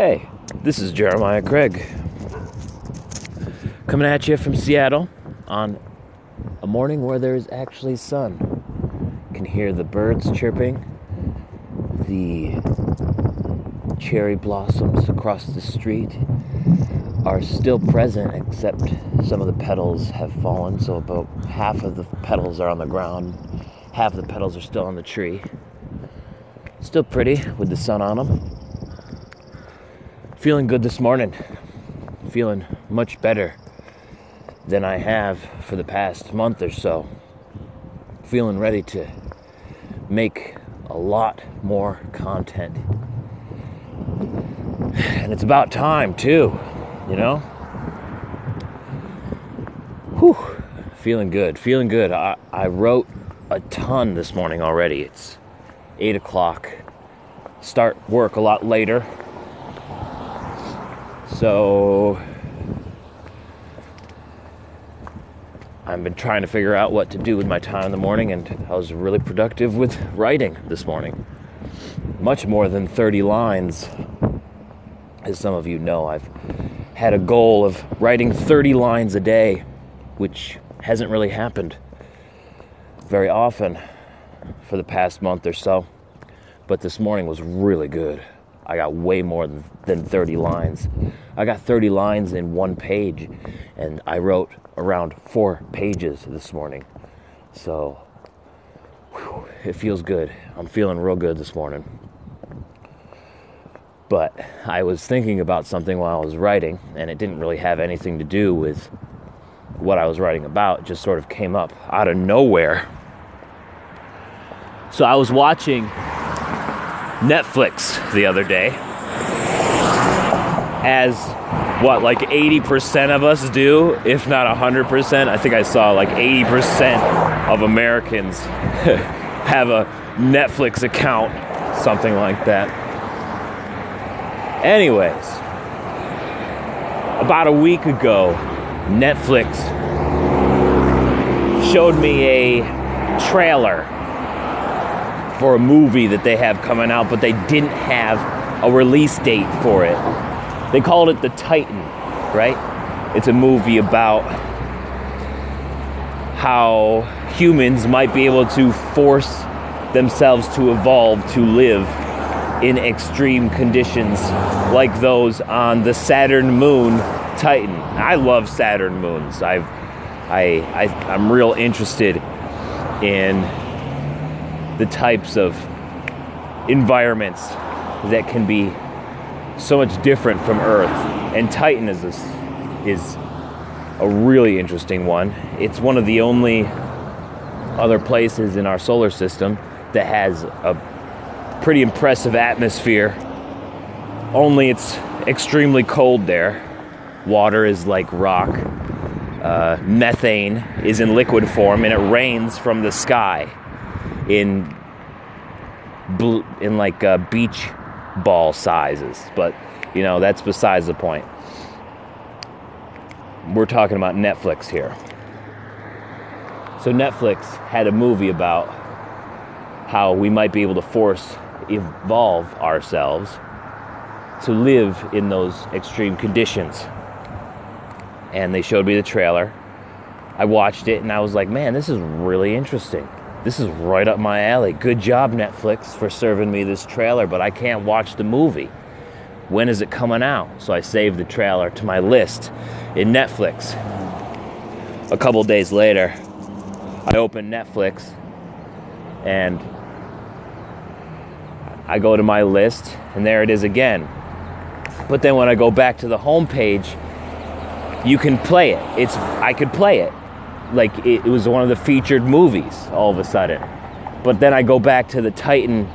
Hey, this is Jeremiah Craig. Coming at you from Seattle on a morning where there's actually sun. You can hear the birds chirping, the cherry blossoms across the street are still present, except some of the petals have fallen. So, about half of the petals are on the ground, half of the petals are still on the tree. Still pretty with the sun on them. Feeling good this morning. Feeling much better than I have for the past month or so. Feeling ready to make a lot more content. And it's about time, too, you know? Whew. Feeling good, feeling good. I, I wrote a ton this morning already. It's 8 o'clock. Start work a lot later so I've been trying to figure out what to do with my time in the morning, and I was really productive with writing this morning. Much more than 30 lines. As some of you know, I've had a goal of writing 30 lines a day, which hasn't really happened very often for the past month or so. But this morning was really good. I got way more than 30 lines. I got 30 lines in one page, and I wrote around four pages this morning. So whew, it feels good. I'm feeling real good this morning. But I was thinking about something while I was writing, and it didn't really have anything to do with what I was writing about. It just sort of came up out of nowhere. So I was watching Netflix the other day, as what, like 80% of us do, if not 100%. I think I saw like 80% of Americans have a Netflix account, something like that. Anyways, about a week ago, Netflix showed me a trailer for a movie that they have coming out, but they didn't have a release date for it. They called it The Titan, right? It's a movie about how humans might be able to force themselves to evolve to live in extreme conditions like those on the Saturn moon Titan. I love Saturn moons. I've I, I I'm real interested in the types of environments that can be so much different from Earth. And Titan is is a really interesting one. It's one of the only other places in our solar system that has a pretty impressive atmosphere. Only it's extremely cold there. Water is like rock. Uh, methane is in liquid form and it rains from the sky in in like uh, beach ball sizes, but you know that's besides the point. We're talking about Netflix here. So Netflix had a movie about how we might be able to force evolve ourselves to live in those extreme conditions. And they showed me the trailer. I watched it and I was like, man, this is really interesting. This is right up my alley. Good job, Netflix, for serving me this trailer, but I can't watch the movie. When is it coming out? So I saved the trailer to my list in Netflix. A couple days later, I open Netflix and I go to my list, and there it is again. But then when I go back to the home page, you can play it. It's I could play it like it, it was one of the featured movies all of a sudden. But then I go back to the Titan,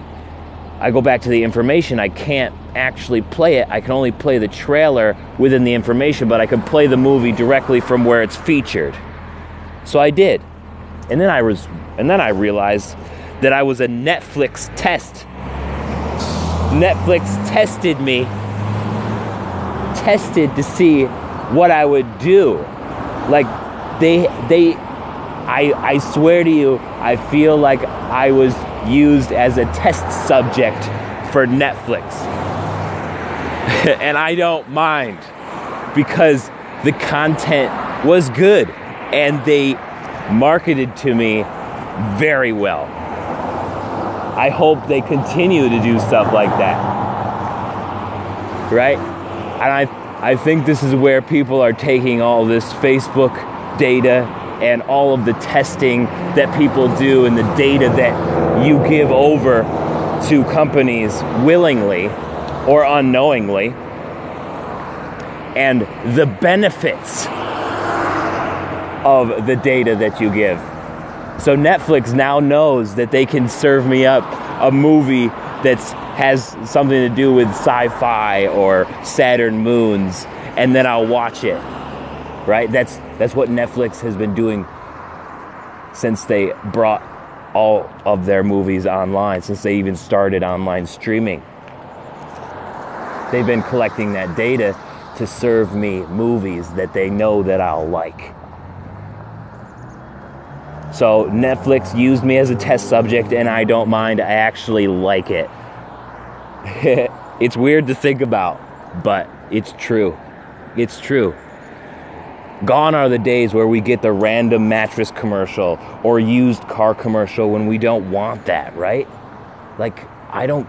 I go back to the information. I can't actually play it. I can only play the trailer within the information, but I can play the movie directly from where it's featured. So I did. And then I was and then I realized that I was a Netflix test. Netflix tested me tested to see what I would do. Like they they I I swear to you, I feel like I was used as a test subject for Netflix. and I don't mind because the content was good and they marketed to me very well. I hope they continue to do stuff like that. Right? And I I think this is where people are taking all this Facebook data and all of the testing that people do and the data that you give over to companies willingly or unknowingly and the benefits of the data that you give. So Netflix now knows that they can serve me up a movie that has something to do with sci-fi or Saturn moons and then I'll watch it. Right? That's that's what Netflix has been doing since they brought all of their movies online, since they even started online streaming. They've been collecting that data to serve me movies that they know that I'll like. So Netflix used me as a test subject and I don't mind. I actually like it. it's weird to think about, but it's true. It's true. Gone are the days where we get the random mattress commercial or used car commercial when we don't want that, right? Like I don't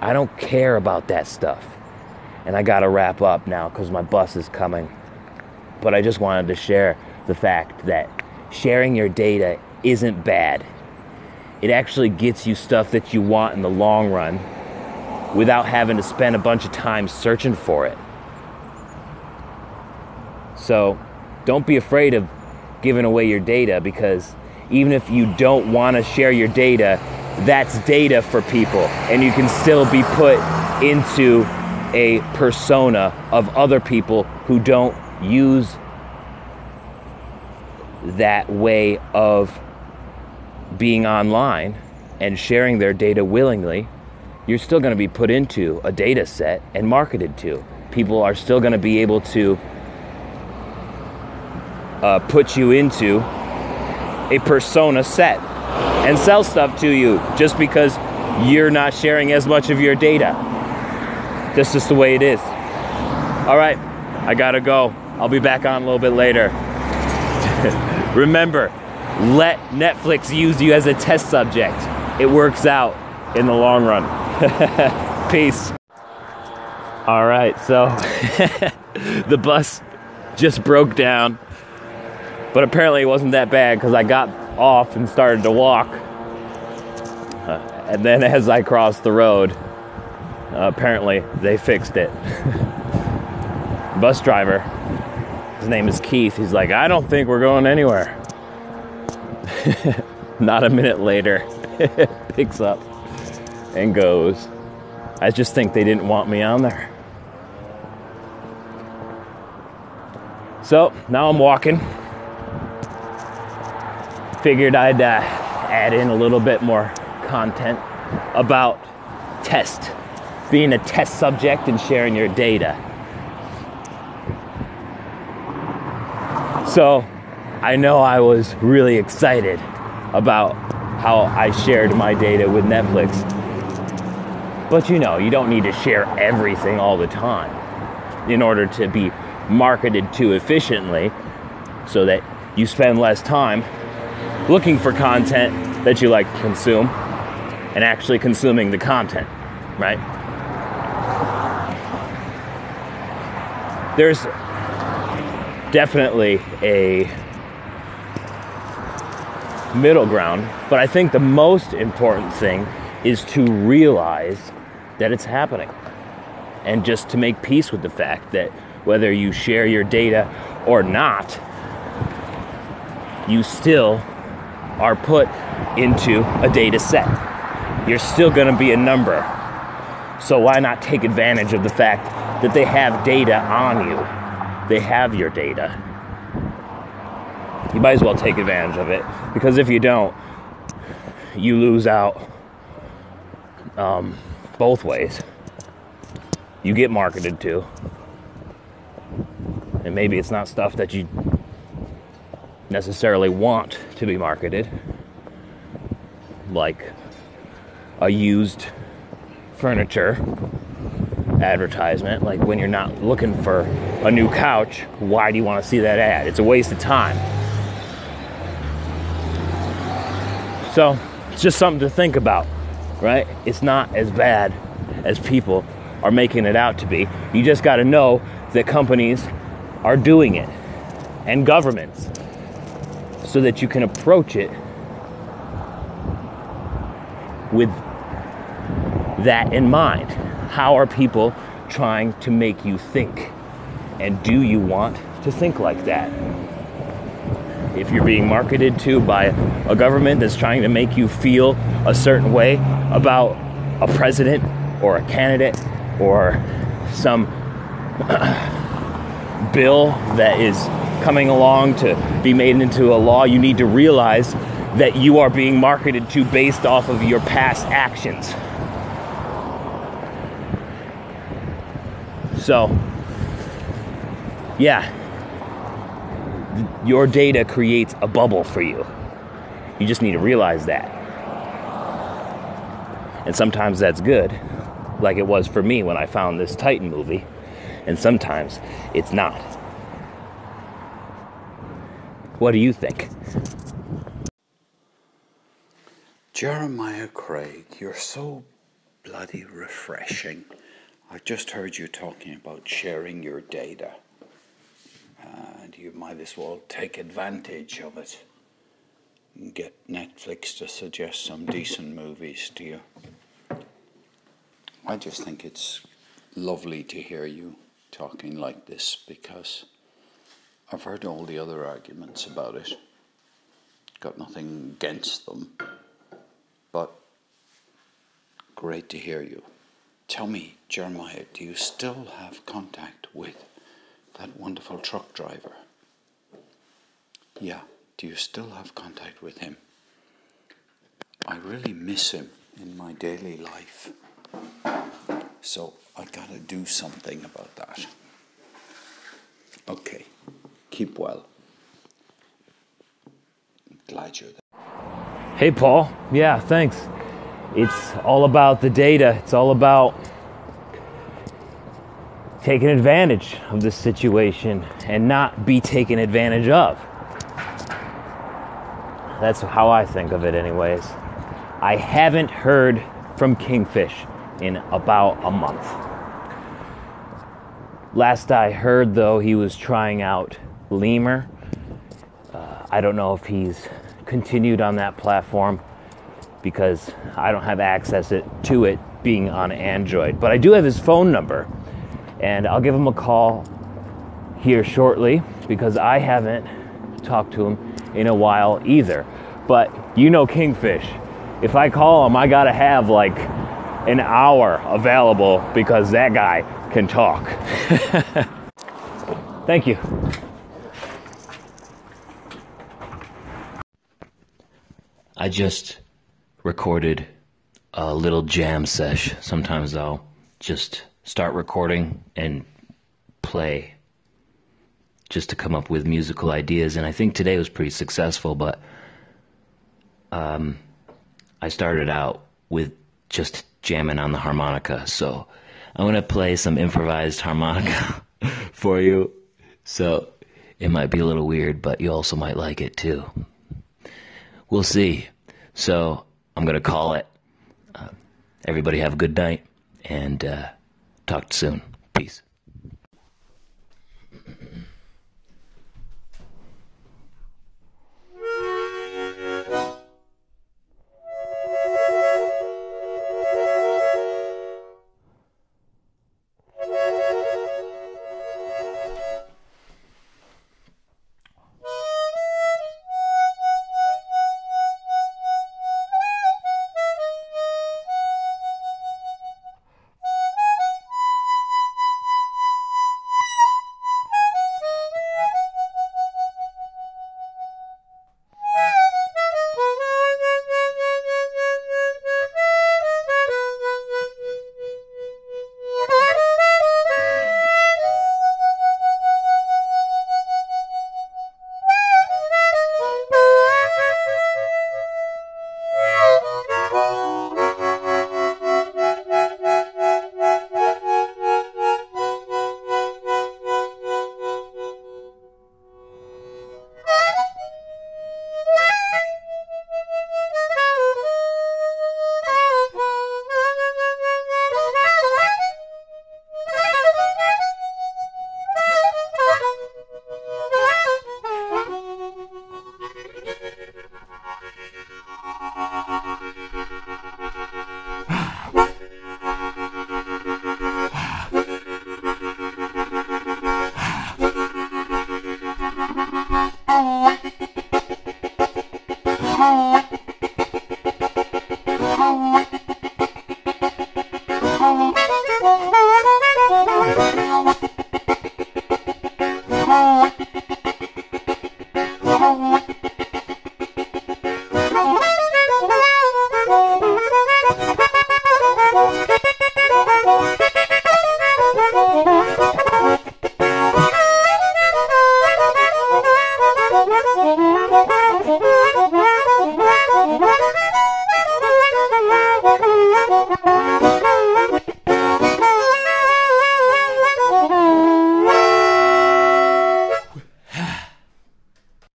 I don't care about that stuff. And I got to wrap up now cuz my bus is coming. But I just wanted to share the fact that sharing your data isn't bad. It actually gets you stuff that you want in the long run without having to spend a bunch of time searching for it. So, don't be afraid of giving away your data because even if you don't want to share your data, that's data for people and you can still be put into a persona of other people who don't use that way of being online and sharing their data willingly, you're still going to be put into a data set and marketed to. People are still going to be able to uh, put you into a persona set and sell stuff to you just because you're not sharing as much of your data. That's just the way it is. All right, I gotta go. I'll be back on a little bit later. Remember, let Netflix use you as a test subject. It works out in the long run. Peace. All right, so the bus just broke down, but apparently it wasn't that bad because I got off and started to walk. Uh, and then as I crossed the road, uh, apparently they fixed it. bus driver his name is Keith. He's like, I don't think we're going anywhere. Not a minute later, picks up and goes. I just think they didn't want me on there. So now I'm walking. Figured I'd uh, add in a little bit more content about test, being a test subject and sharing your data. So I know I was really excited about how I shared my data with Netflix. But you know, you don't need to share everything all the time in order to be marketed to efficiently so that you spend less time looking for content that you like to consume and actually consuming the content, right? There's definitely a middle ground, but I think the most important thing is to realize that it's happening and just to make peace with the fact that whether you share your data or not, you still are put into a data set. You're still going to be a number. So why not take advantage of the fact that they have data on you? they have your data. You might as well take advantage of it because if you don't, you lose out um, both ways. You get marketed to, and maybe it's not stuff that you necessarily want to be marketed, like a used furniture advertisement. Like when you're not looking for a new couch, why do you want to see that ad? It's a waste of time. So it's just something to think about, right? It's not as bad as people are making it out to be. You just got to know that companies are doing it and governments so that you can approach it with that in mind. How are people trying to make you think? And do you want to think like that? If you're being marketed to by a government that's trying to make you feel a certain way about a president or a candidate or some bill that is coming along to be made into a law, you need to realize that you are being marketed to based off of your past actions. So, yeah, your data creates a bubble for you. You just need to realize that. And sometimes that's good, like it was for me when I found this Titan movie, and sometimes it's not. What do you think? Jeremiah Craig, you're so bloody refreshing. I just heard you talking about sharing your data, and you might as well take advantage of it and get Netflix to suggest some decent movies to you. I just think it's lovely to hear you talking like this because I've heard all the other arguments about it. Got nothing against them, but great to hear you. Tell me, Jeremiah, do you still have contact with that wonderful truck driver? Yeah, do you still have contact with him? I really miss him in my daily life. So I gotta do something about that. Okay, keep well. Glad you're there. Hey, Paul. Yeah, thanks. It's all about the data. It's all about taking advantage of this situation and not be taken advantage of. That's how I think of it, anyways. I haven't heard from Kingfish in about a month. Last I heard, though, he was trying out Lemur. Uh, I don't know if he's continued on that platform because I don't have access it, to it being on Android. But I do have his phone number, and I'll give him a call here shortly because I haven't talked to him in a while either. But you know Kingfish. If I call him, I gotta have like an hour available because that guy can talk. Thank you. I just recorded a little jam sesh. Sometimes I'll just start recording and play just to come up with musical ideas. And I think today was pretty successful, but um, I started out with just jamming on the harmonica. So I'm going to play some improvised harmonica for you. So it might be a little weird, but you also might like it too. We'll see. So I'm going to call it. Uh, everybody have a good night and uh, talk soon. Música